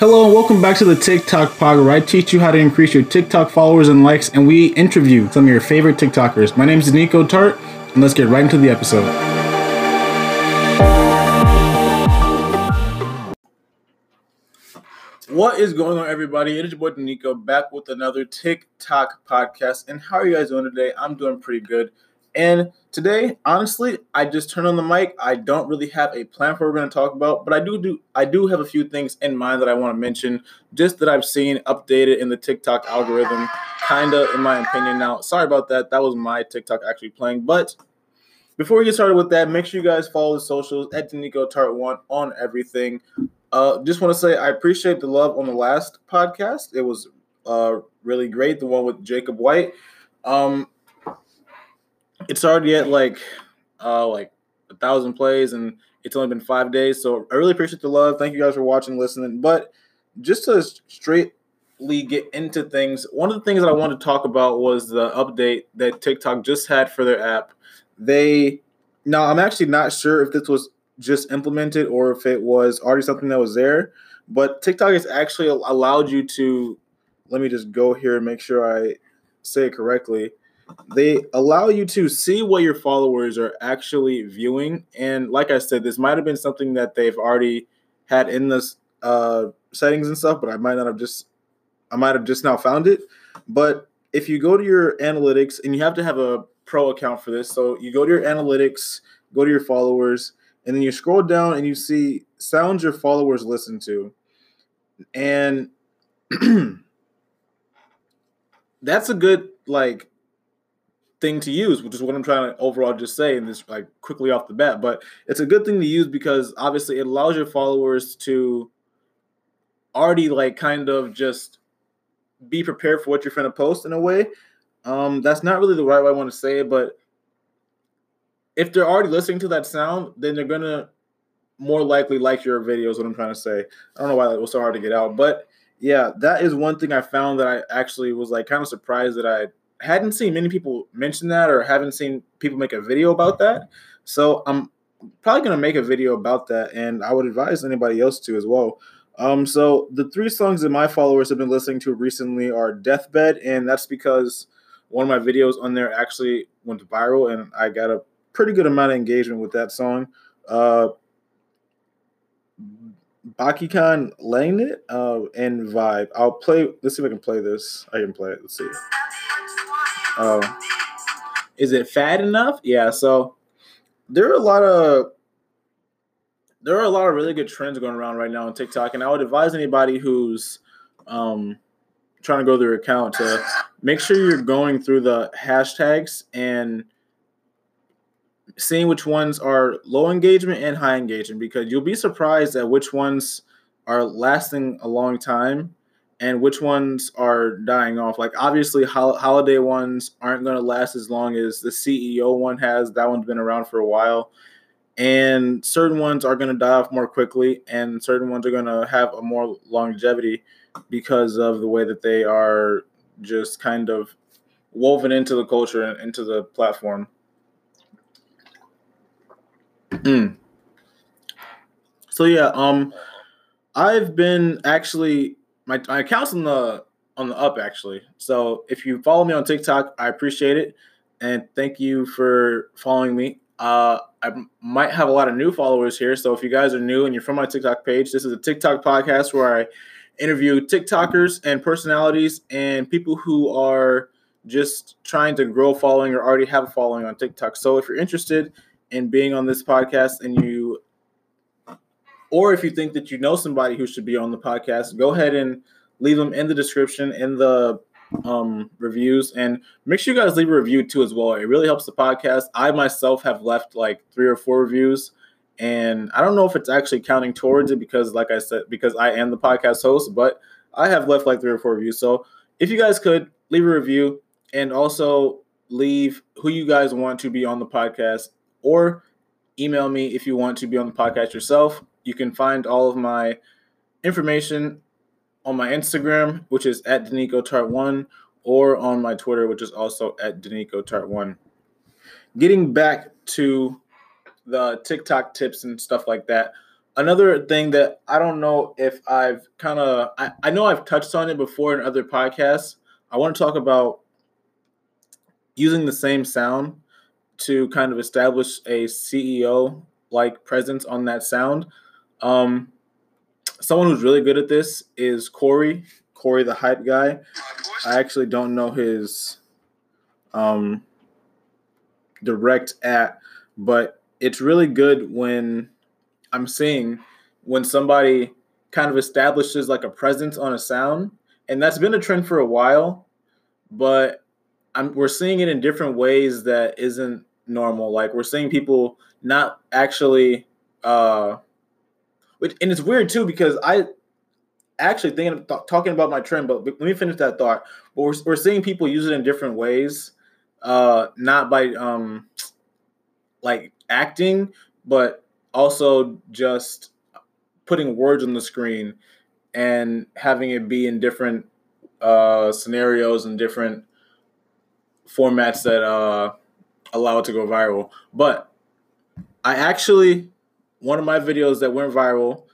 Hello and welcome back to the TikTok Pod, where I teach you how to increase your TikTok followers and likes, and we interview some of your favorite TikTokers. My name is Niko Tartt, and let's get right into the episode. What is going on, everybody? It is your boy Nico back with another TikTok podcast. And how are you guys doing today? I'm doing pretty good. And today, honestly, I just turn on the mic. I don't really have a plan for what we're going to talk about, but I do do I do have a few things in mind that I want to mention, just that I've seen updated in the TikTok algorithm, kind of in my opinion. Now, sorry about that. That was my TikTok actually playing, but before we get started with that, make sure you guys follow the socials at DeNikoTartt One on everything. Uh, just want to say I appreciate the love on the last podcast. It was uh, really great, the one with Jacob White. Um, it's already at like uh like a thousand plays and it's only been five days. So I really appreciate the love. Thank you guys for watching, listening. But just to straightly get into things, one of the things that I wanted to talk about was the update that TikTok just had for their app. They now I'm actually not sure if this was just implemented or if it was already something that was there, but TikTok has actually allowed you to let me just go here and make sure I say it correctly they allow you to see what your followers are actually viewing. And like I said, this might have been something that they've already had in the uh, settings and stuff, but I might not have just I might have just now found it. But if you go to your analytics, and you have to have a pro account for this, so you go to your analytics, go to your followers, and then you scroll down and you see sounds your followers listen to, and that's a good like thing to use, which is what I'm trying to overall just say, and this like quickly off the bat. But it's a good thing to use because obviously it allows your followers to already like kind of just be prepared for what you're going to post in a way. Um, that's not really the right way I want to say it, but if they're already listening to that sound, then they're gonna more likely like your videos. What I'm trying to say. I don't know why that was so hard to get out, but yeah, that is one thing I found that I actually was like kind of surprised that I hadn't seen many people mention that or haven't seen people make a video about that. So I'm probably going to make a video about that, and I would advise anybody else to as well. Um, so the three songs that my followers have been listening to recently are Deathbed, and that's because one of my videos on there actually went viral, and I got a pretty good amount of engagement with that song. Uh, Bakikan laying it uh, and vibe. I'll play. Let's see if I can play this. I can play it. Let's see. Oh, is it fat enough? Yeah. So there are a lot of there are a lot of really good trends going around right now on TikTok, and I would advise anybody who's um, trying to go through their account to make sure you're going through the hashtags and seeing which ones are low engagement and high engagement because you'll be surprised at which ones are lasting a long time and which ones are dying off. Like obviously, holiday ones aren't going to last as long as the CEO one has. That one's been around for a while, and certain ones are going to die off more quickly, and certain ones are going to have a more longevity because of the way that they are just kind of woven into the culture and into the platform. Mm. So yeah, um, I've been actually my, my account's on the on the up actually. So if you follow me on TikTok, I appreciate it, and thank you for following me. Uh, I might have a lot of new followers here, so if you guys are new and you're from my TikTok page, this is a TikTok podcast where I interview TikTokers and personalities and people who are just trying to grow following or already have a following on TikTok. So if you're interested in being on this podcast and you or if you think that you know somebody who should be on the podcast, go ahead and leave them in the description in the um, reviews and make sure you guys leave a review too as well. It really helps the podcast. I myself have left like three or four reviews and I don't know if it's actually counting towards it because like I said because I am the podcast host, but I have left like three or four reviews. So if you guys could leave a review and also leave who you guys want to be on the podcast or email me if you want to be on the podcast yourself you can find all of my information on my Instagram, which is at DeNikoTartt1, or on my Twitter, which is also at DeNikoTartt1. Getting back to the TikTok tips and stuff like that, another thing that I don't know if I've kind of I, I know I've touched on it before in other podcasts. I want to talk about using the same sound to kind of establish a CEO like presence on that sound. Um, someone who's really good at this is Corey, Corey the hype guy. I actually don't know his um, direct at, but it's really good when I'm seeing when somebody kind of establishes like a presence on a sound, and that's been a trend for a while, but I'm, we're seeing it in different ways that isn't normal. Like we're seeing people not actually, uh, which, and it's weird too because I actually thinking th- talking about my trend, but let me finish that thought. But we're, we're seeing people use it in different ways, uh, not by um, like acting, but also just putting words on the screen and having it be in different uh, scenarios and different formats that uh, allow it to go viral. But I actually, one of my videos that went viral,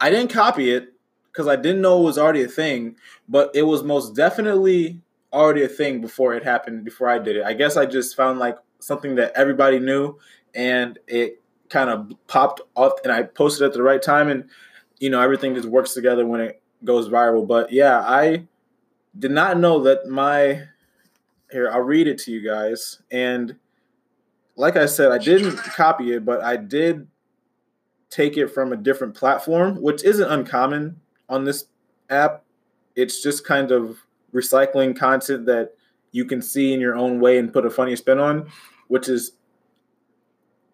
I didn't copy it because I didn't know it was already a thing, but it was most definitely already a thing before it happened, before I did it. I guess I just found like something that everybody knew and it kind of popped off and I posted at the right time and you know everything just works together when it goes viral. But yeah, I did not know that my here, I'll read it to you guys. And like I said, I didn't copy it, but I did take it from a different platform, which isn't uncommon on this app. It's just kind of recycling content that you can see in your own way and put a funny spin on, which is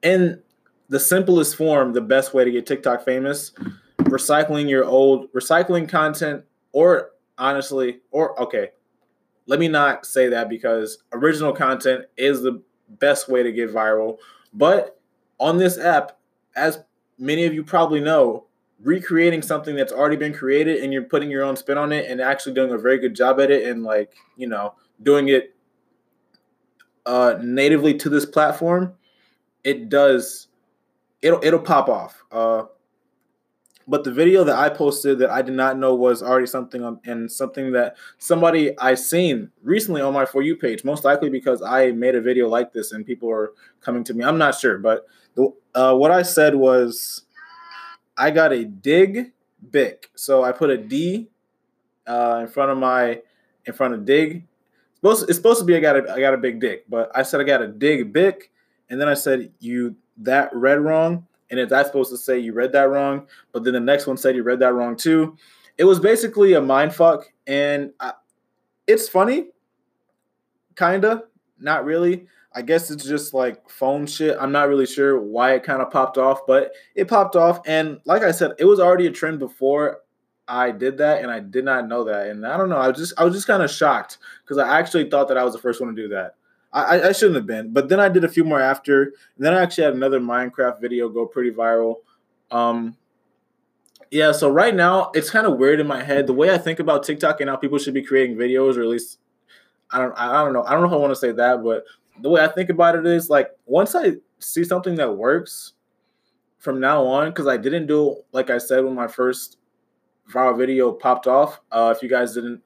in the simplest form, the best way to get TikTok famous. Recycling your old recycling content, or honestly, or okay, let me not say that because original content is the best way to get viral. But on this app, as many of you probably know, recreating something that's already been created and you're putting your own spin on it and actually doing a very good job at it and like, you know, doing it uh natively to this platform, it does it'll it'll pop off. Uh but the video that I posted that I did not know was already something on, and something that somebody I seen recently on my For You page, most likely because I made a video like this and people are coming to me. I'm not sure, but the, uh, what I said was I got a dig bic. So I put a D uh, in front of my in front of dig. It's supposed, it's supposed to be I got a I got a big dick, but I said I got a dig bic, and then I said you that read wrong and if that's supposed to say you read that wrong, but then the next one said you read that wrong too. It was basically a mind fuck, and I, it's funny, kinda, not really. I guess it's just like phone shit. I'm not really sure why it kind of popped off, but it popped off. And like I said, it was already a trend before I did that, and I did not know that. And I don't know. I was just I was just kind of shocked because I actually thought that I was the first one to do that. I, I shouldn't have been, but then I did a few more after. And then I actually had another Minecraft video go pretty viral. Um, yeah, so right now it's kind of weird in my head the way I think about TikTok and how people should be creating videos, or at least I don't I don't know I don't know if I want to say that, but the way I think about it is like once I see something that works from now on, because I didn't do like I said when my first viral video popped off. Uh, if you guys didn't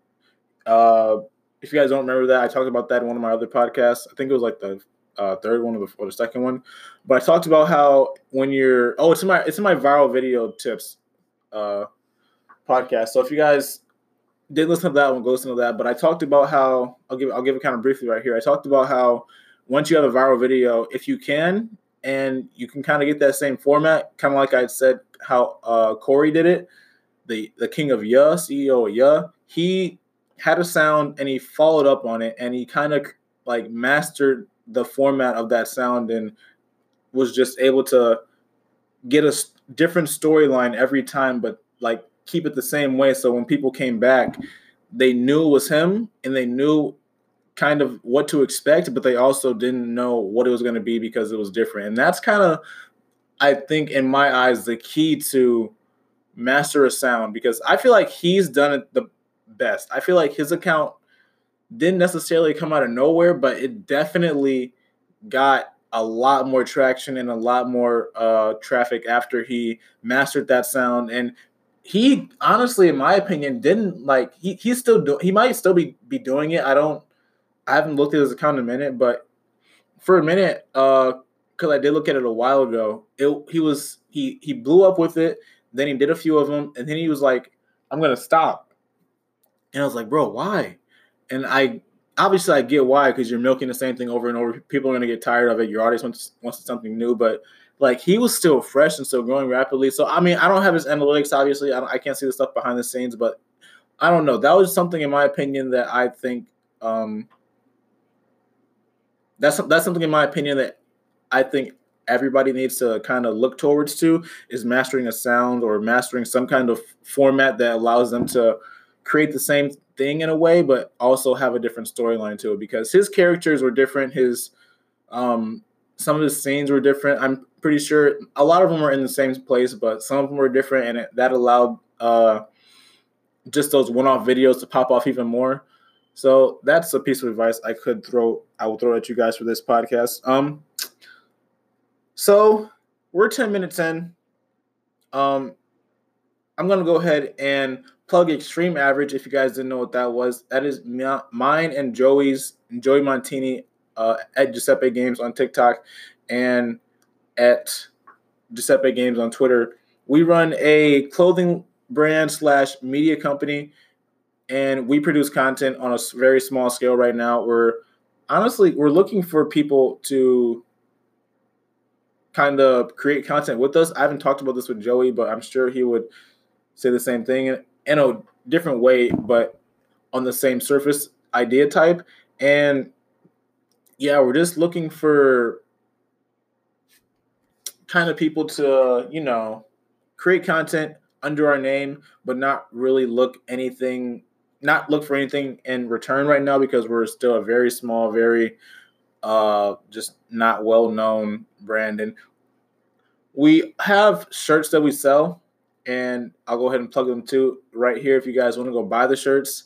uh, if you guys don't remember that, I talked about that in one of my other podcasts. I think it was like the uh, third one or the, or the second one. But I talked about how when you're oh, it's in my it's in my viral video tips uh, podcast. So if you guys did listen to that one, go listen to that. But I talked about how I'll give I'll give it kind of briefly right here. I talked about how once you have a viral video, if you can and you can kind of get that same format, kind of like I said how uh, Corey did it, the the king of Yeah, CEO of Yeah, he had a sound and he followed up on it and he kind of like mastered the format of that sound and was just able to get a different storyline every time but like keep it the same way so when people came back they knew it was him and they knew kind of what to expect but they also didn't know what it was going to be because it was different and that's kind of i think in my eyes the key to master a sound because i feel like he's done it the best. I feel like his account didn't necessarily come out of nowhere, but it definitely got a lot more traction and a lot more uh, traffic after he mastered that sound. And he honestly, in my opinion, didn't like he he's still do he might still be be doing it. I don't I haven't looked at his account in a minute, but for a minute, uh, because I did look at it a while ago, it he was he he blew up with it. Then he did a few of them, and then he was like, "I'm gonna stop." And I was like, "Bro, why?" And I obviously I get why because you're milking the same thing over and over. People are gonna get tired of it. Your audience wants wants something new, but like he was still fresh and still growing rapidly. So I mean, I don't have his analytics. Obviously, I, I can't see the stuff behind the scenes, but I don't know. That was something, in my opinion, that I think um, that's that's something, in my opinion, that I think everybody needs to kind of look towards to is mastering a sound or mastering some kind of format that allows them to create the same thing in a way, but also have a different storyline to it. Because his characters were different. His um, some of the scenes were different. I'm pretty sure a lot of them were in the same place, but some of them were different, and it, that allowed uh, just those one-off videos to pop off even more. So that's a piece of advice I could throw. I will throw at you guys for this podcast. Um, so we're ten minutes in. Um, I'm gonna go ahead and plug Extreme Average. If you guys didn't know what that was, that is mine and Joey's Joey Montini uh, at Giuseppe Games on TikTok and at Giuseppe Games on Twitter. We run a clothing brand slash media company, and we produce content on a very small scale right now. We're honestly we're looking for people to kind of create content with us. I haven't talked about this with Joey, but I'm sure he would say the same thing in a different way, but on the same surface idea type. And yeah, we're just looking for kind of people to, you know, create content under our name, but not really look anything, not look for anything in return right now because we're still a very small, very uh just not well known brand. And we have shirts that we sell, and I'll go ahead and plug them too right here if you guys want to go buy the shirts.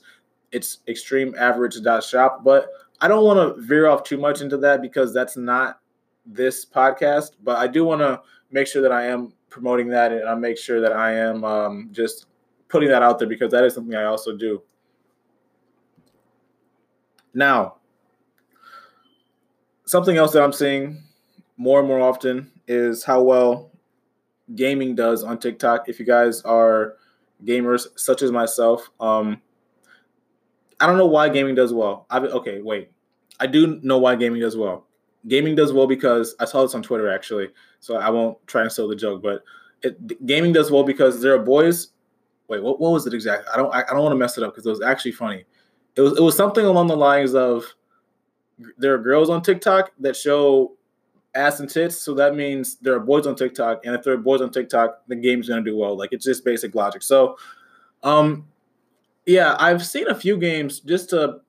It's extremeaverage.shop, but I don't want to veer off too much into that because that's not this podcast, but I do want to make sure that I am promoting that and I make sure that I am um, just putting that out there because that is something I also do. Now, something else that I'm seeing more and more often is how well gaming does on TikTok. If you guys are gamers such as myself, um, I don't know why gaming does well. I okay, wait. I do know why gaming does well. Gaming does well because I saw this on Twitter actually, so I won't try and steal the joke. But it, gaming does well because there are boys. Wait, what, what was it exactly? I don't I, I don't want to mess it up because it was actually funny. It was it was something along the lines of there are girls on TikTok that show ass and tits, so that means there are boys on TikTok, and if there are boys on TikTok, the game's gonna do well. Like it's just basic logic. So, um, yeah, I've seen a few games just to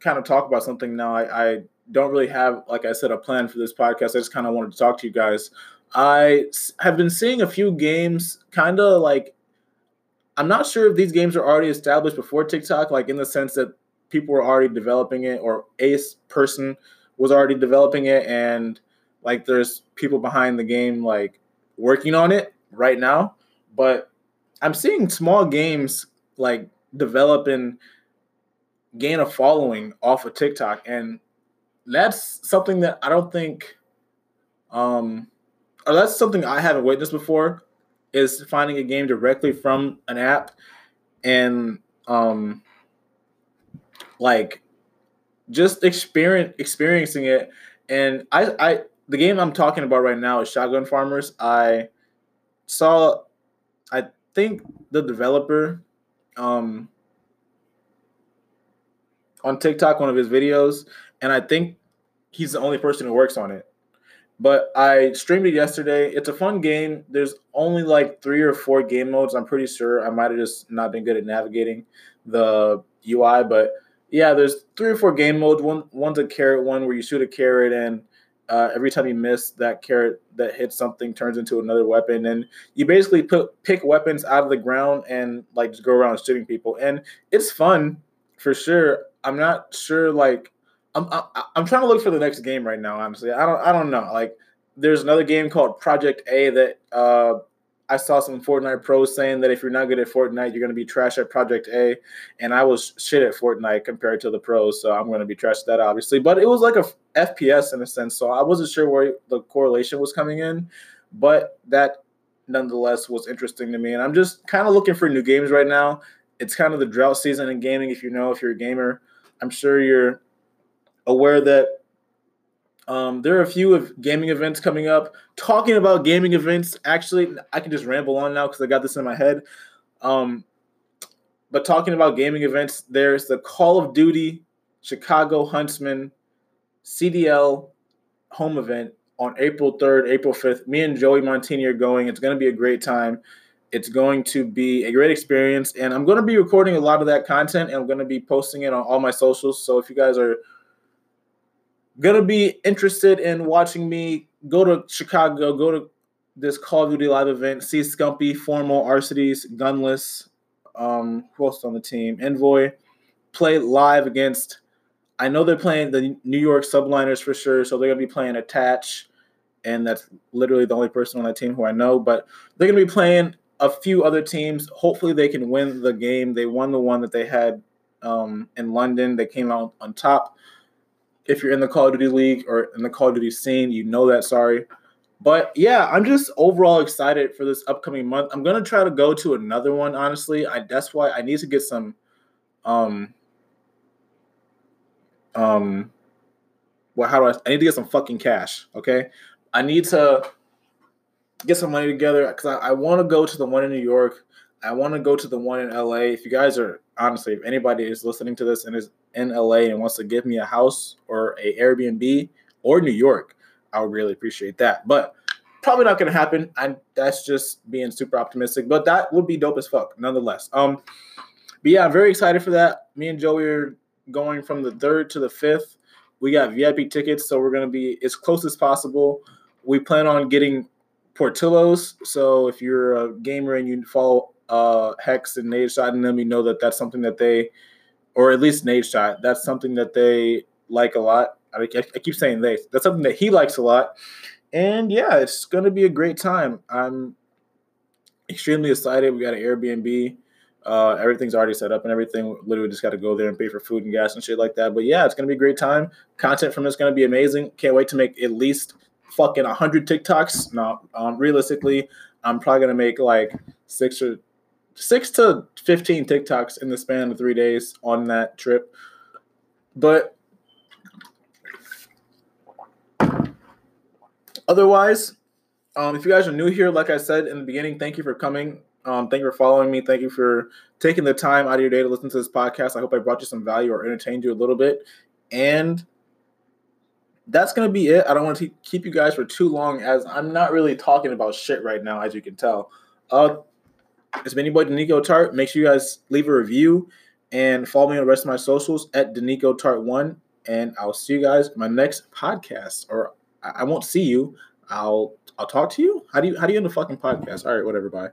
kind of talk about something now. I, I don't really have, like I said, a plan for this podcast. I just kind of wanted to talk to you guys. I have been seeing a few games kind of like I'm not sure if these games are already established before TikTok, like in the sense that people were already developing it or a person was already developing it and like there's people behind the game like working on it right now. But I'm seeing small games like develop and gain a following off of TikTok, and that's something that I don't think, um, or that's something I haven't witnessed before, is finding a game directly from an app, and um, like just experience experiencing it. And I, I, the game I'm talking about right now is Shotgun Farmers. I saw, I think the developer, um, on TikTok, one of his videos, and I think he's the only person who works on it. But I streamed it yesterday. It's a fun game. There's only like three or four game modes. I'm pretty sure I might have just not been good at navigating the UI, but yeah, there's three or four game modes. One one's a carrot one where you shoot a carrot and uh, every time you miss that carrot that hits something turns into another weapon and you basically put pick weapons out of the ground and like just go around shooting people and it's fun for sure I'm not sure like I'm, I'm I'm trying to look for the next game right now. Honestly, I don't I don't know. Like, there's another game called Project A that uh, I saw some Fortnite pros saying that if you're not good at Fortnite, you're going to be trash at Project A. And I was shit at Fortnite compared to the pros, so I'm going to be trash at that, obviously. But it was like a FPS in a sense, so I wasn't sure where the correlation was coming in. But that nonetheless was interesting to me. And I'm just kind of looking for new games right now. It's kind of the drought season in gaming, if you know, if you're a gamer. I'm sure you're aware that um, there are a few of gaming events coming up. Talking about gaming events, actually, I can just ramble on now because I got this in my head. Um, but talking about gaming events, there's the Call of Duty Chicago Huntsmen CDL home event on April 3rd, April 5th. Me and Joey Montini are going. It's going to be a great time. It's going to be a great experience. And I'm going to be recording a lot of that content and I'm going to be posting it on all my socials. So if you guys are to be interested in watching me go to Chicago, go to this Call of Duty live event, see Scumpy, Formal, Arcitys, Gunless, um, who else on the team? Envoy, play live against I know they're playing the New York Subliners for sure, so they're gonna be playing Attach, and that's literally the only person on that team who I know. But they're gonna be playing a few other teams. Hopefully, they can win the game. They won the one that they had um, in London. They came out on top. If you're in the Call of Duty League or in the Call of Duty scene, you know that. Sorry. But yeah, I'm just overall excited for this upcoming month. I'm gonna try to go to another one. Honestly, I that's why I need to get some um um well how do I I need to get some fucking cash, okay? I need to get some money together because I, I want to go to the one in New York. I want to go to the one in LA. If you guys are honestly, if anybody is listening to this and is in LA and wants to give me a house or a Airbnb or New York, I would really appreciate that. But probably not going to happen. And that's just being super optimistic. But that would be dope as fuck, nonetheless. Um, but yeah, I'm very excited for that. Me and Joey are going from the third to the fifth. We got VIP tickets, so we're gonna be as close as possible. We plan on getting Portillos. So if you're a gamer and you follow uh, Hecz and Nadeshot in them, you know that that's something that they, or at least Nadeshot, that's something that they like a lot. I, I keep saying they. That's something that he likes a lot. And yeah, it's gonna be a great time. I'm extremely excited. We got an Airbnb. Uh, everything's already set up and everything. Literally just got to go there and pay for food and gas and shit like that. But yeah, it's gonna be a great time. Content from this gonna be amazing. Can't wait to make at least fucking hundred TikToks. No, um, realistically, I'm probably gonna make like six or six to fifteen TikToks in the span of three days on that trip. But otherwise, um, if you guys are new here, like I said in the beginning, thank you for coming. Um, thank you for following me. Thank you for taking the time out of your day to listen to this podcast. I hope I brought you some value or entertained you a little bit. And that's going to be it. I don't want to keep you guys for too long as I'm not really talking about shit right now, as you can tell. Uh, it's been your boy, DeNiko Tartt. Make sure you guys leave a review and follow me on the rest of my socials at DeNikoTartt1. And I'll see you guys my next podcast. Or I won't see you. I'll I'll talk to you. How do you how do you end a fucking podcast? All right, whatever, bye.